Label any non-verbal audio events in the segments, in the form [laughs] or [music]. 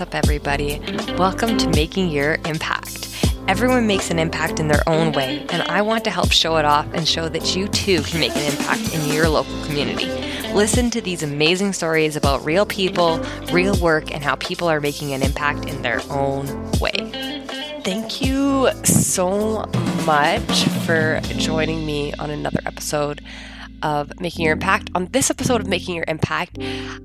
What's up, everybody? Welcome to Making Your Impact. Everyone makes an impact in their own way, and I want to help show it off and show that you too can make an impact in your local community. Listen to these amazing stories about real people, real work, and how people are making an impact in their own way. Thank you so much for joining me on another episode of Making Your Impact. On this episode of Making Your Impact,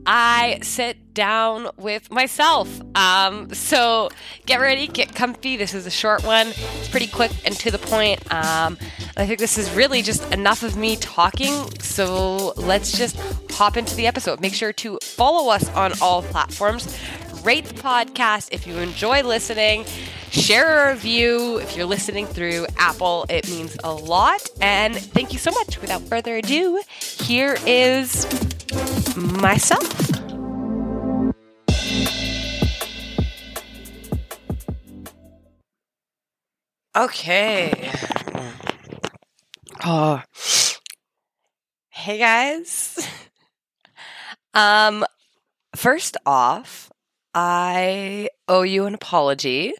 I sit down with myself. Um, so get ready, get comfy. This is a short one, it's pretty quick and to the point. Um, I think this is really just enough of me talking. So let's just hop into the episode. Make sure to follow us on all platforms. Rate the podcast if you enjoy listening share a review if you're listening through Apple. It means a lot. And thank you so much. Without further ado, here is myself. Okay. Oh. Hey guys. [laughs] Um first off, I owe you an apology.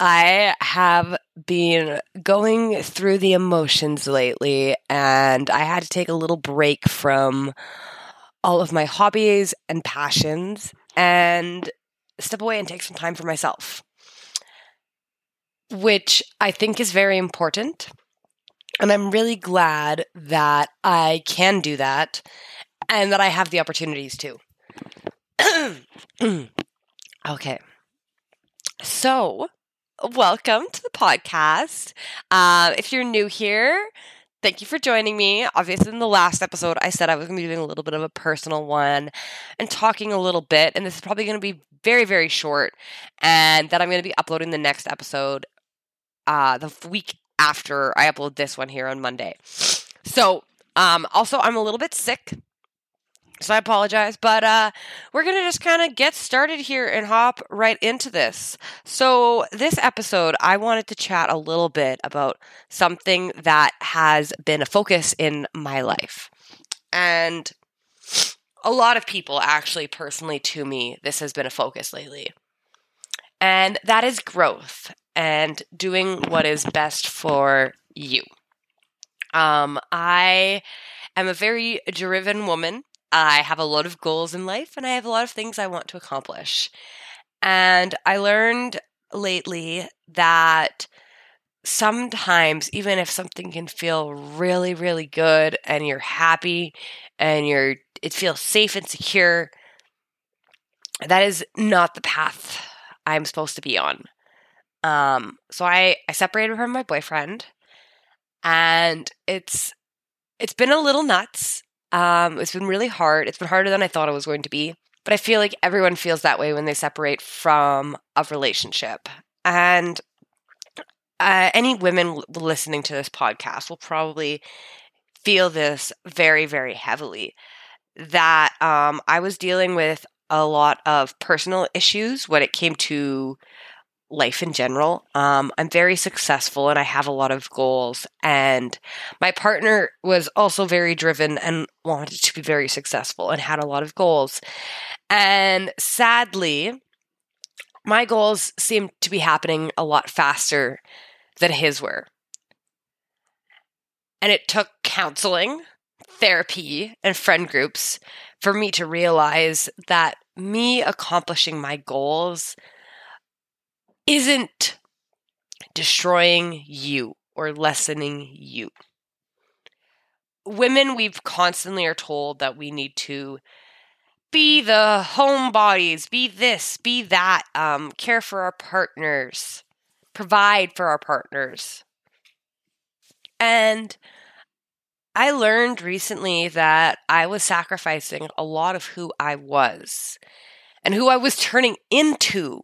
I have been going through the emotions lately, and I had to take a little break from all of my hobbies and passions and step away and take some time for myself, which I think is very important. And I'm really glad that I can do that and that I have the opportunities to. [coughs] okay. So, welcome to the podcast. Uh, if you're new here, thank you for joining me. Obviously, in the last episode, I said I was going to be doing a little bit of a personal one and talking a little bit. And this is probably going to be very, very short. And that I'm going to be uploading the next episode uh, the week after I upload this one here on Monday. So, um, also, I'm a little bit sick. So I apologize, but uh, we're going to just kind of get started here and hop right into this. So, this episode, I wanted to chat a little bit about something that has been a focus in my life. And a lot of people, actually, personally to me, this has been a focus lately. And that is growth and doing what is best for you. Um, I am a very driven woman. I have a lot of goals in life and I have a lot of things I want to accomplish. And I learned lately that sometimes, even if something can feel really, really good and you're happy and you're, it feels safe and secure, that is not the path I'm supposed to be on. Um, so I, I separated from my boyfriend and it's, it's been a little nuts. Um, it's been really hard. It's been harder than I thought it was going to be. But I feel like everyone feels that way when they separate from a relationship. And uh, any women listening to this podcast will probably feel this very, very heavily. That um, I was dealing with a lot of personal issues when it came to life in general. Um, I'm very successful and I have a lot of goals. And my partner was also very driven and wanted to be very successful and had a lot of goals. And sadly, my goals seemed to be happening a lot faster than his were. And it took counseling, therapy, and friend groups for me to realize that me accomplishing my goals isn't destroying you or lessening you. Women, we've constantly are told that we need to be the homebodies, be this, be that, um, care for our partners, provide for our partners. And I learned recently that I was sacrificing a lot of who I was and who I was turning into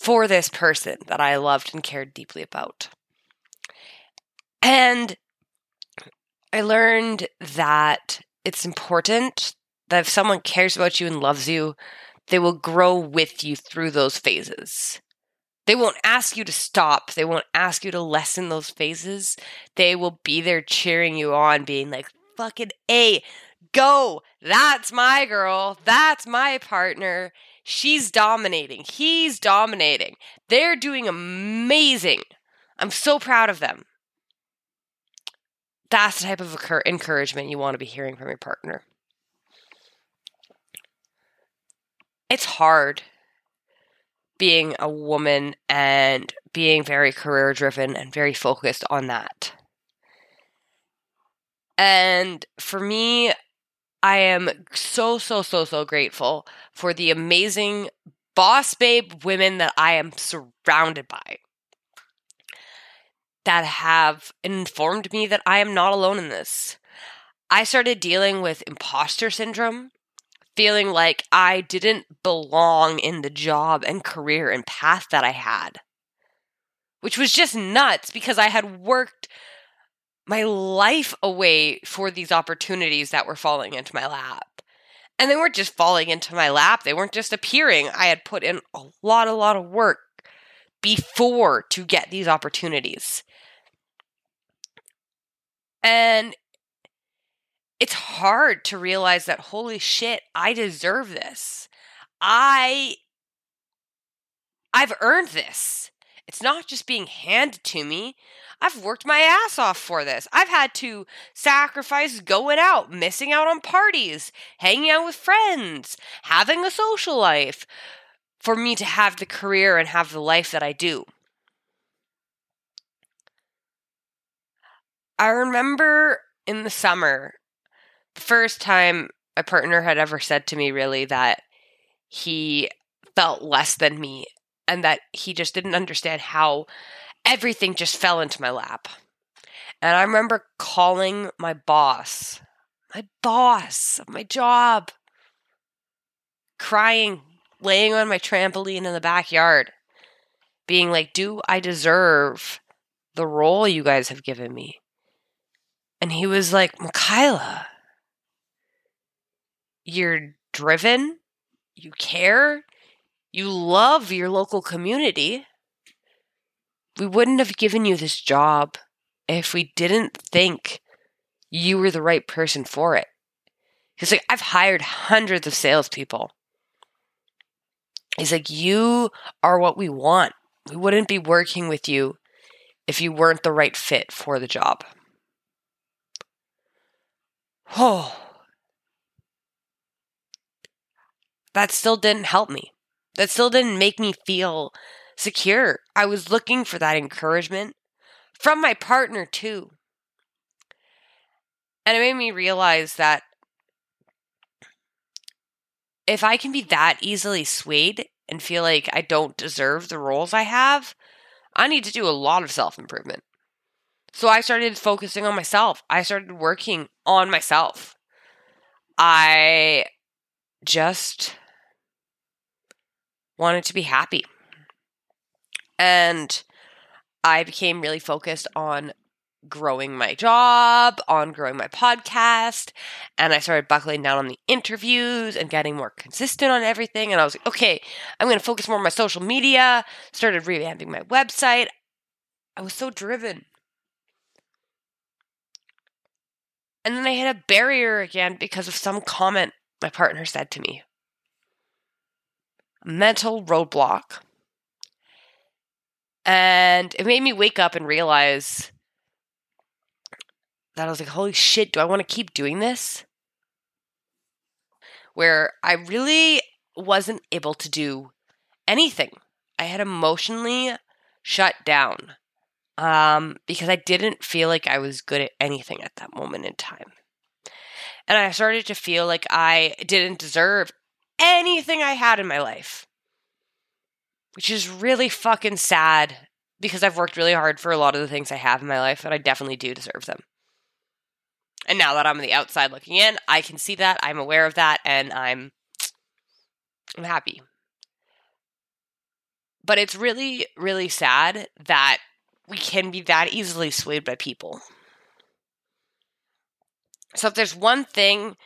for this person that I loved and cared deeply about. And I learned that it's important that if someone cares about you and loves you, they will grow with you through those phases. They won't ask you to stop. They won't ask you to lessen those phases. They will be there cheering you on, being like, fucking A, go. That's my girl. That's my partner She's dominating. He's dominating. They're doing amazing. I'm so proud of them. That's the type of encouragement you want to be hearing from your partner. It's hard being a woman and being very career driven and very focused on that. And for me, am so, so, so, so grateful for the amazing boss babe women that I am surrounded by that have informed me that I am not alone in this. I started dealing with imposter syndrome, feeling like I didn't belong in the job and career and path that I had, which was just nuts because I had worked my life away for these opportunities that were falling into my lap. And they weren't just falling into my lap, they weren't just appearing. I had put in a lot, a lot of work before to get these opportunities. And it's hard to realize that, holy shit, I deserve this. I. I've earned this. It's not just being handed to me. I've worked my ass off for this. I've had to sacrifice going out, missing out on parties, hanging out with friends, having a social life for me to have the career and have the life that I do. I remember in the summer, the first time a partner had ever said to me, really, that he felt less than me and that he just didn't understand how everything just fell into my lap. And I remember calling my boss, my boss of my job, crying, laying on my trampoline in the backyard, being like, Do I deserve the role you guys have given me? And he was like, Mikyla, you're driven, you care, you love your local community we wouldn't have given you this job if we didn't think you were the right person for it. He's like, I've hired hundreds of salespeople. He's like, you are what we want. We wouldn't be working with you if you weren't the right fit for the job. Oh. [sighs] That still didn't help me. That still didn't make me feel secure. I was looking for that encouragement from my partner, too. And it made me realize that if I can be that easily swayed and feel like I don't deserve the roles I have, I need to do a lot of self improvement. So I started focusing on myself. I started working on myself. I just wanted to be happy. And I became really focused on growing my job, on growing my podcast, and I started buckling down on the interviews and getting more consistent on everything. And I was like, okay, I'm going to focus more on my social media, started revamping my website. I was so driven. And then I hit a barrier again because of some comment my partner said to me. Mental roadblock. And it made me wake up and realize that I was like, holy shit, do I want to keep doing this? Where I really wasn't able to do anything. I had emotionally shut down um, because I didn't feel like I was good at anything at that moment in time. And I started to feel like I didn't deserve anything I had in my life which is really fucking sad because I've worked really hard for a lot of the things I have in my life and I definitely do deserve them. And now that I'm on the outside looking in, I can see that, I'm aware of that, and I'm I'm happy. But it's really, really sad that we can be that easily swayed by people. So if there's one thing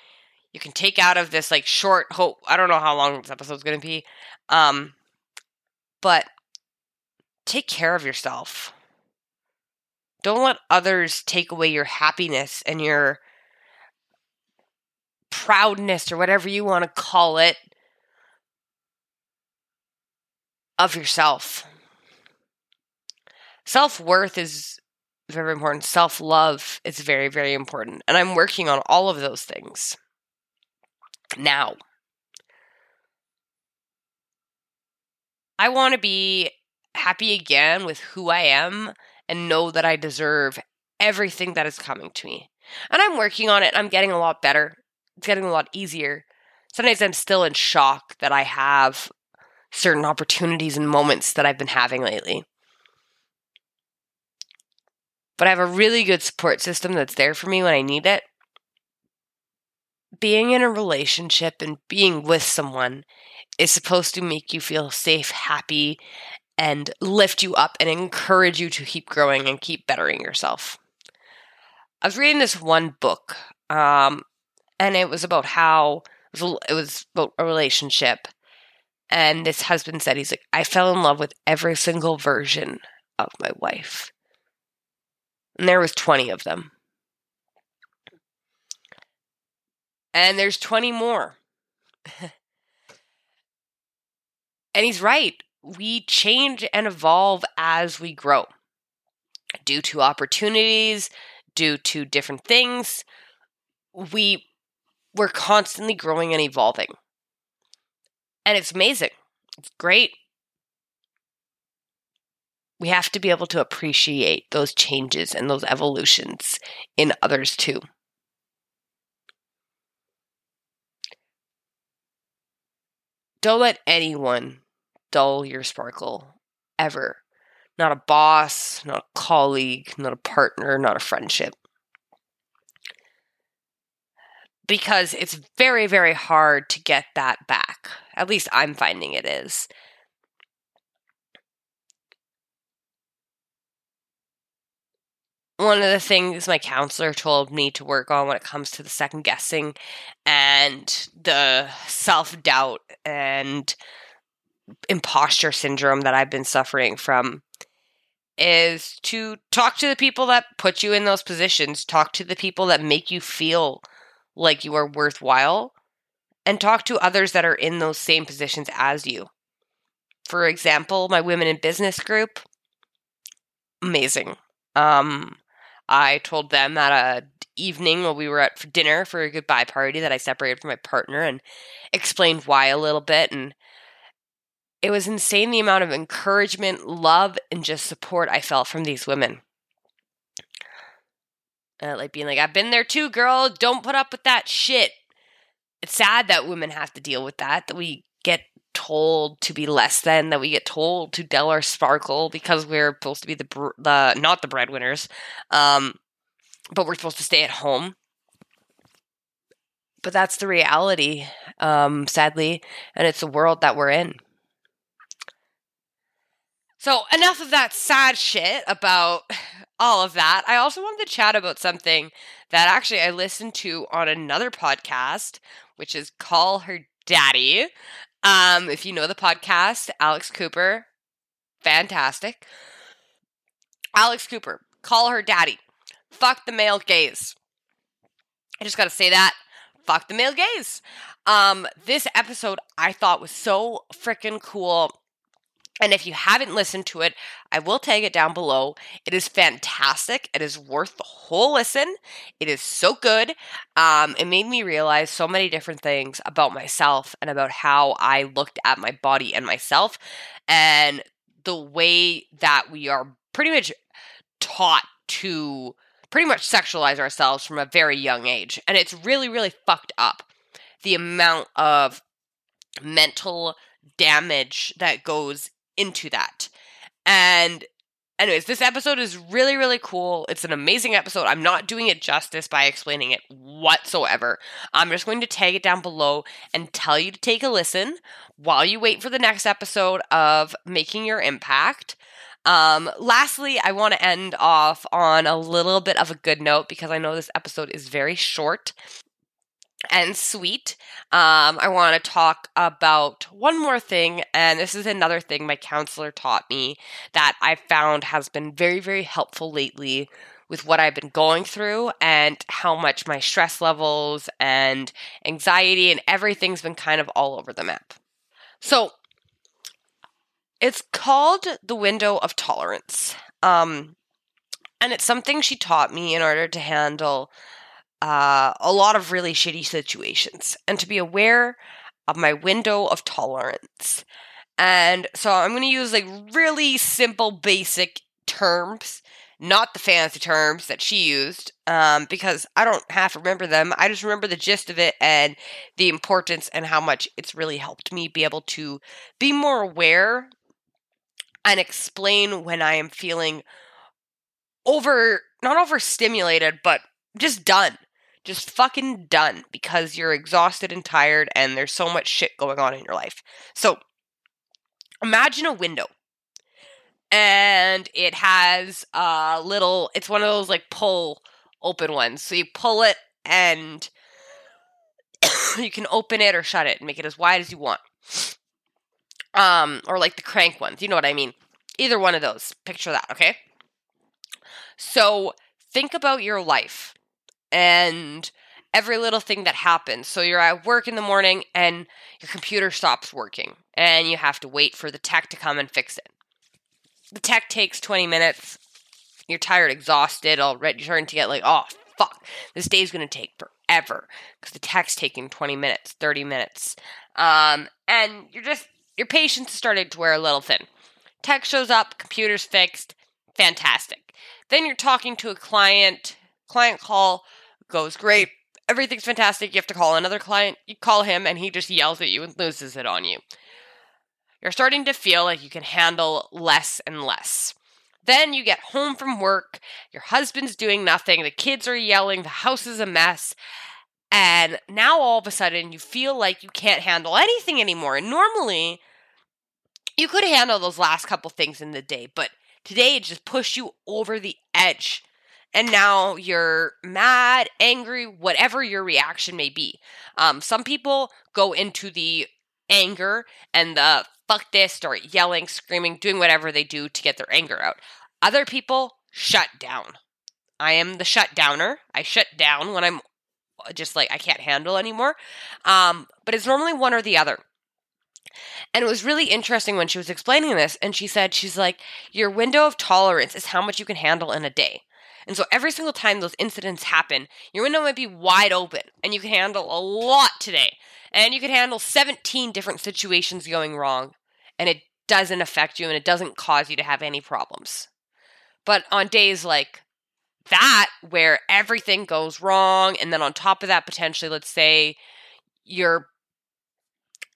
you can take out of this like short hope, I don't know how long this episode's going to be. Um but take care of yourself. Don't let others take away your happiness and your proudness or whatever you want to call it of yourself. Self worth is very important. Self love is very, very important. And I'm working on all of those things now. I want to be happy again with who I am and know that I deserve everything that is coming to me. And I'm working on it. I'm getting a lot better. It's getting a lot easier. Sometimes I'm still in shock that I have certain opportunities and moments that I've been having lately. But I have a really good support system that's there for me when I need it. Being in a relationship and being with someone is supposed to make you feel safe, happy, and lift you up and encourage you to keep growing and keep bettering yourself. I was reading this one book, um, and it was about how it was, it was about a relationship. And this husband said, he's like, I fell in love with every single version of my wife. And there was 20 of them. And there's 20 more. and he's right. We change and evolve as we grow due to opportunities, due to different things. We we're constantly growing and evolving. And it's amazing. It's great. We have to be able to appreciate those changes and those evolutions in others too. Don't let anyone dull your sparkle ever. Not a boss, not a colleague, not a partner, not a friendship. Because it's very, very hard to get that back. At least I'm finding it is. One of the things my counselor told me to work on when it comes to the second guessing and the self doubt and imposter syndrome that I've been suffering from is to talk to the people that put you in those positions, talk to the people that make you feel like you are worthwhile, and talk to others that are in those same positions as you. For example, my women in business group, amazing. Um, I told them at a evening while we were at for dinner for a goodbye party that I separated from my partner and explained why a little bit and it was insane the amount of encouragement, love, and just support I felt from these women. Uh, like being like, I've been there too, girl. Don't put up with that shit. It's sad that women have to deal with that, that we get told to be less than, that we get told to dull our sparkle because we're supposed to be the, the not the breadwinners, um, but we're supposed to stay at home. But that's the reality, um, sadly, and it's the world that we're in. So, enough of that sad shit about all of that. I also wanted to chat about something that actually I listened to on another podcast, which is Call Her Daddy. Um, if you know the podcast, Alex Cooper, fantastic. Alex Cooper, Call Her Daddy. Fuck the male gaze. I just got to say that. Fuck the male gaze. Um, this episode I thought was so freaking cool and if you haven't listened to it, I will tag it down below. It is fantastic. It is worth the whole listen. It is so good. Um, it made me realize so many different things about myself and about how I looked at my body and myself, and the way that we are pretty much taught to pretty much sexualize ourselves from a very young age. And it's really, really fucked up the amount of mental damage that goes into that. And anyways, this episode is really, really cool. It's an amazing episode. I'm not doing it justice by explaining it whatsoever. I'm just going to tag it down below and tell you to take a listen while you wait for the next episode of Making Your Impact. Um, lastly, I want to end off on a little bit of a good note because I know this episode is very short and sweet. Um, I want to talk about one more thing, and this is another thing my counselor taught me that I found has been very, very helpful lately with what I've been going through and how much my stress levels and anxiety and everything's been kind of all over the map. So, It's called the window of tolerance. Um, and it's something she taught me in order to handle uh, a lot of really shitty situations and to be aware of my window of tolerance. And so I'm going to use like really simple, basic terms, not the fancy terms that she used, um, because I don't have to remember them. I just remember the gist of it and the importance and how much it's really helped me be able to be more aware and explain when I am feeling over, not overstimulated, but just done. Just fucking done because you're exhausted and tired and there's so much shit going on in your life. So imagine a window and it has a little, it's one of those like pull open ones. So you pull it and [coughs] you can open it or shut it and make it as wide as you want. Um, or like the crank ones, you know what I mean. Either one of those. Picture that, okay? So think about your life and every little thing that happens. So you're at work in the morning and your computer stops working and you have to wait for the tech to come and fix it. The tech takes 20 minutes. You're tired, exhausted, already starting to get like, oh, fuck, this day's going to take forever because the tech's taking 20 minutes, 30 minutes. Um, and you're just, your patience is starting to wear a little thin. Tech shows up, computer's fixed, fantastic. Then you're talking to a client, client call goes great, everything's fantastic. You have to call another client, you call him, and he just yells at you and loses it on you. You're starting to feel like you can handle less and less. Then you get home from work, your husband's doing nothing, the kids are yelling, the house is a mess, and now all of a sudden you feel like you can't handle anything anymore. And normally, you could handle those last couple things in the day, but today it just pushed you over the edge. And now you're mad, angry, whatever your reaction may be. Um, some people go into the anger and the fuck this, start yelling, screaming, doing whatever they do to get their anger out. Other people shut down. I am the shutdowner. I shut down when I'm just like I can't handle anymore. Um, but it's normally one or the other. And it was really interesting when she was explaining this, and she said, she's like, your window of tolerance is how much you can handle in a day. And so every single time those incidents happen, your window might be wide open, and you can handle a lot today. And you can handle 17 different situations going wrong, and it doesn't affect you and it doesn't cause you to have any problems. But on days like that, where everything goes wrong, and then on top of that, potentially, let's say your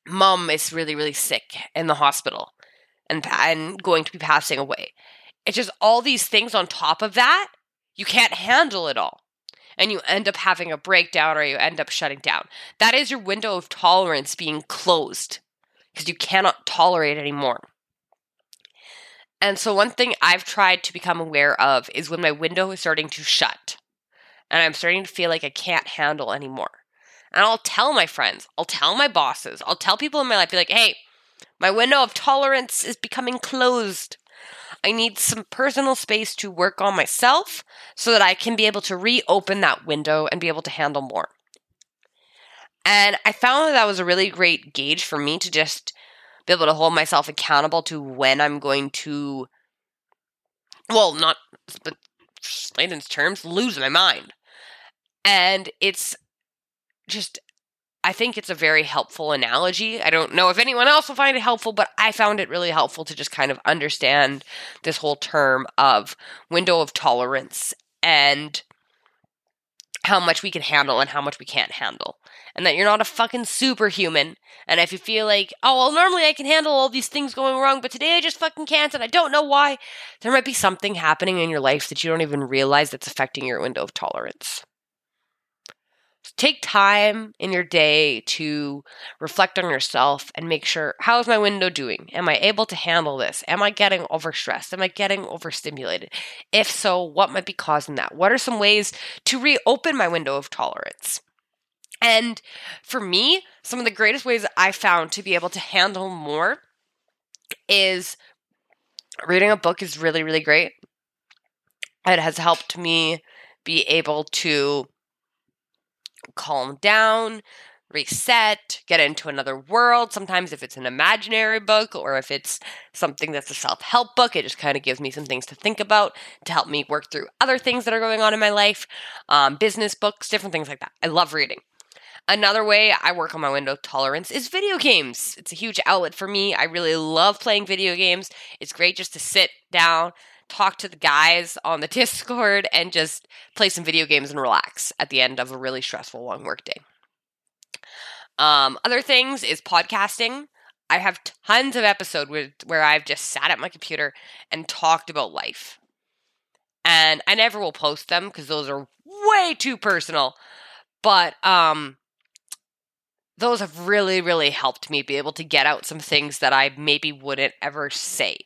mom is really, really sick in the hospital and, and going to be passing away. It's just all these things on top of that, you can't handle it all. And you end up having a breakdown or you end up shutting down. That is your window of tolerance being closed because you cannot tolerate anymore. And so, one thing I've tried to become aware of is when my window is starting to shut and I'm starting to feel like I can't handle anymore. And I'll tell my friends, I'll tell my bosses, I'll tell people in my life, be like, hey, my window of tolerance is becoming closed. I need some personal space to work on myself so that I can be able to reopen that window and be able to handle more. And I found that that was a really great gauge for me to just be able to hold myself accountable to when I'm going to, well, not, but layman's terms, lose my mind. And it's just I think it's a very helpful analogy. I don't know if anyone else will find it helpful, but I found it really helpful to just kind of understand this whole term of window of tolerance and how much we can handle and how much we can't handle. And that you're not a fucking superhuman. And if you feel like, oh, well, normally I can handle all these things going wrong, but today I just fucking can't and I don't know why, there might be something happening in your life that you don't even realize that's affecting your window of tolerance take time in your day to reflect on yourself and make sure how is my window doing? Am i able to handle this? Am i getting overstressed? Am i getting overstimulated? If so what might be causing that? What are some ways to reopen my window of tolerance? And for me some of the greatest ways i found to be able to handle more is reading a book is really really great. It has helped me be able to calm down, reset, get into another world. Sometimes, if it's an imaginary book or if it's something that's a self help book, it just kind of gives me some things to think about to help me work through other things that are going on in my life, um, business books, different things like that. I love reading. Another way I work on my window tolerance is video games. It's a huge outlet for me. I really love playing video games. It's great just to sit down, talk to the guys on the [laughs] Discord, and just play some video games and relax at the end of a really stressful long workday. Um, other things is podcasting. I have tons of episodes where, where I've just sat at my computer and talked about life. And I never will post them because those are way too personal. But um, those have really, really helped me be able to get out some things that I maybe wouldn't ever say.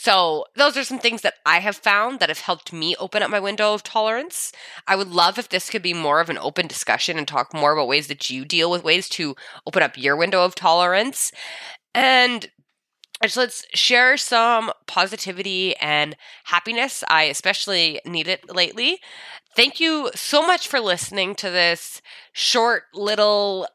So, those are some things that I have found that have helped me open up my window of tolerance. I would love if this could be more of an open discussion and talk more about ways that you deal with ways to open up your window of tolerance. And let's share some positivity and happiness. I especially need it lately. Thank you so much for listening to this short little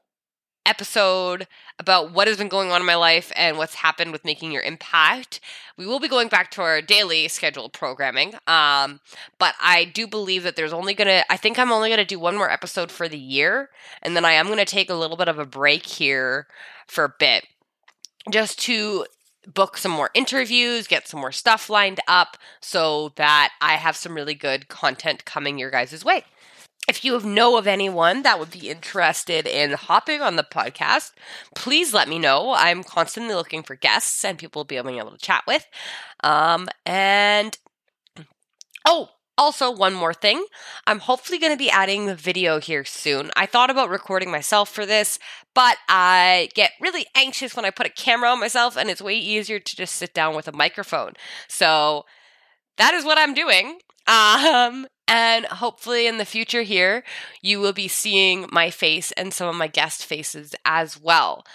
episode about what has been going on in my life and what's happened with making your impact. We will be going back to our daily scheduled programming. Um, but I do believe that there's only gonna I think I'm only gonna do one more episode for the year, and then I am gonna take a little bit of a break here for a bit. Just to book some more interviews, get some more stuff lined up so that I have some really good content coming your guys' way if you know of anyone that would be interested in hopping on the podcast, please let me know. I'm constantly looking for guests and people being able to chat with. Um, and oh, also, one more thing. I'm hopefully going to be adding the video here soon. I thought about recording myself for this, but I get really anxious when I put a camera on myself, and it's way easier to just sit down with a microphone. So that is what I'm doing. [laughs] Um, and hopefully, in the future, here, you will be seeing my face and some of my guest faces as well.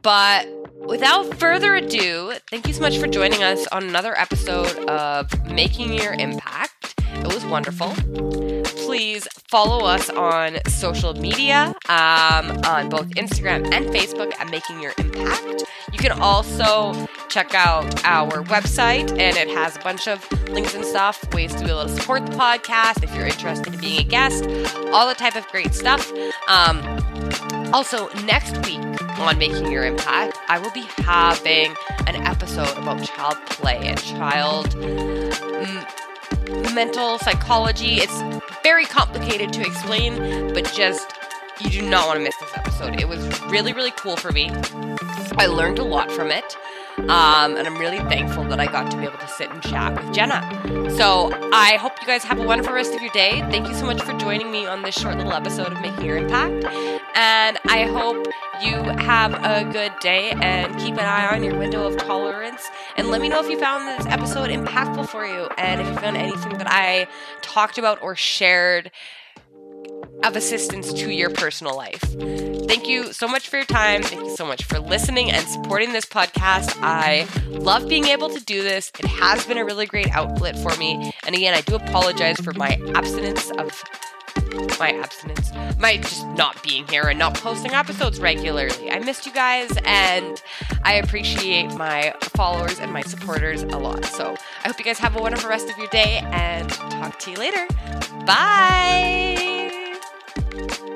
But without further ado, thank you so much for joining us on another episode of Making Your Impact. It was wonderful. Please follow us on social media um, on both Instagram and Facebook at Making Your Impact. You can also check out our website, and it has a bunch of links and stuff, ways to be able to support the podcast if you're interested in being a guest, all the type of great stuff. Um, also, next week on Making Your Impact, I will be having an episode about child play and child. Mm, mental psychology. It's very complicated to explain, but just you do not want to miss this episode. It was really, really cool for me. I learned a lot from it. Um, and I'm really thankful that I got to be able to sit and chat with Jenna. So I hope you guys have a wonderful rest of your day. Thank you so much for joining me on this short little episode of Making Your Impact. And I hope you have a good day and keep an eye on your window of tolerance. And let me know if you found this episode impactful for you and if you found anything that I talked about or shared of assistance to your personal life. Thank you so much for your time. Thank you so much for listening and supporting this podcast. I love being able to do this. It has been a really great outlet for me. And again, I do apologize for my abstinence of my abstinence, my just not being here and not posting episodes regularly. I missed you guys and I appreciate my followers and my supporters a lot. So I hope you guys have a wonderful rest of your day and talk to you later. Bye you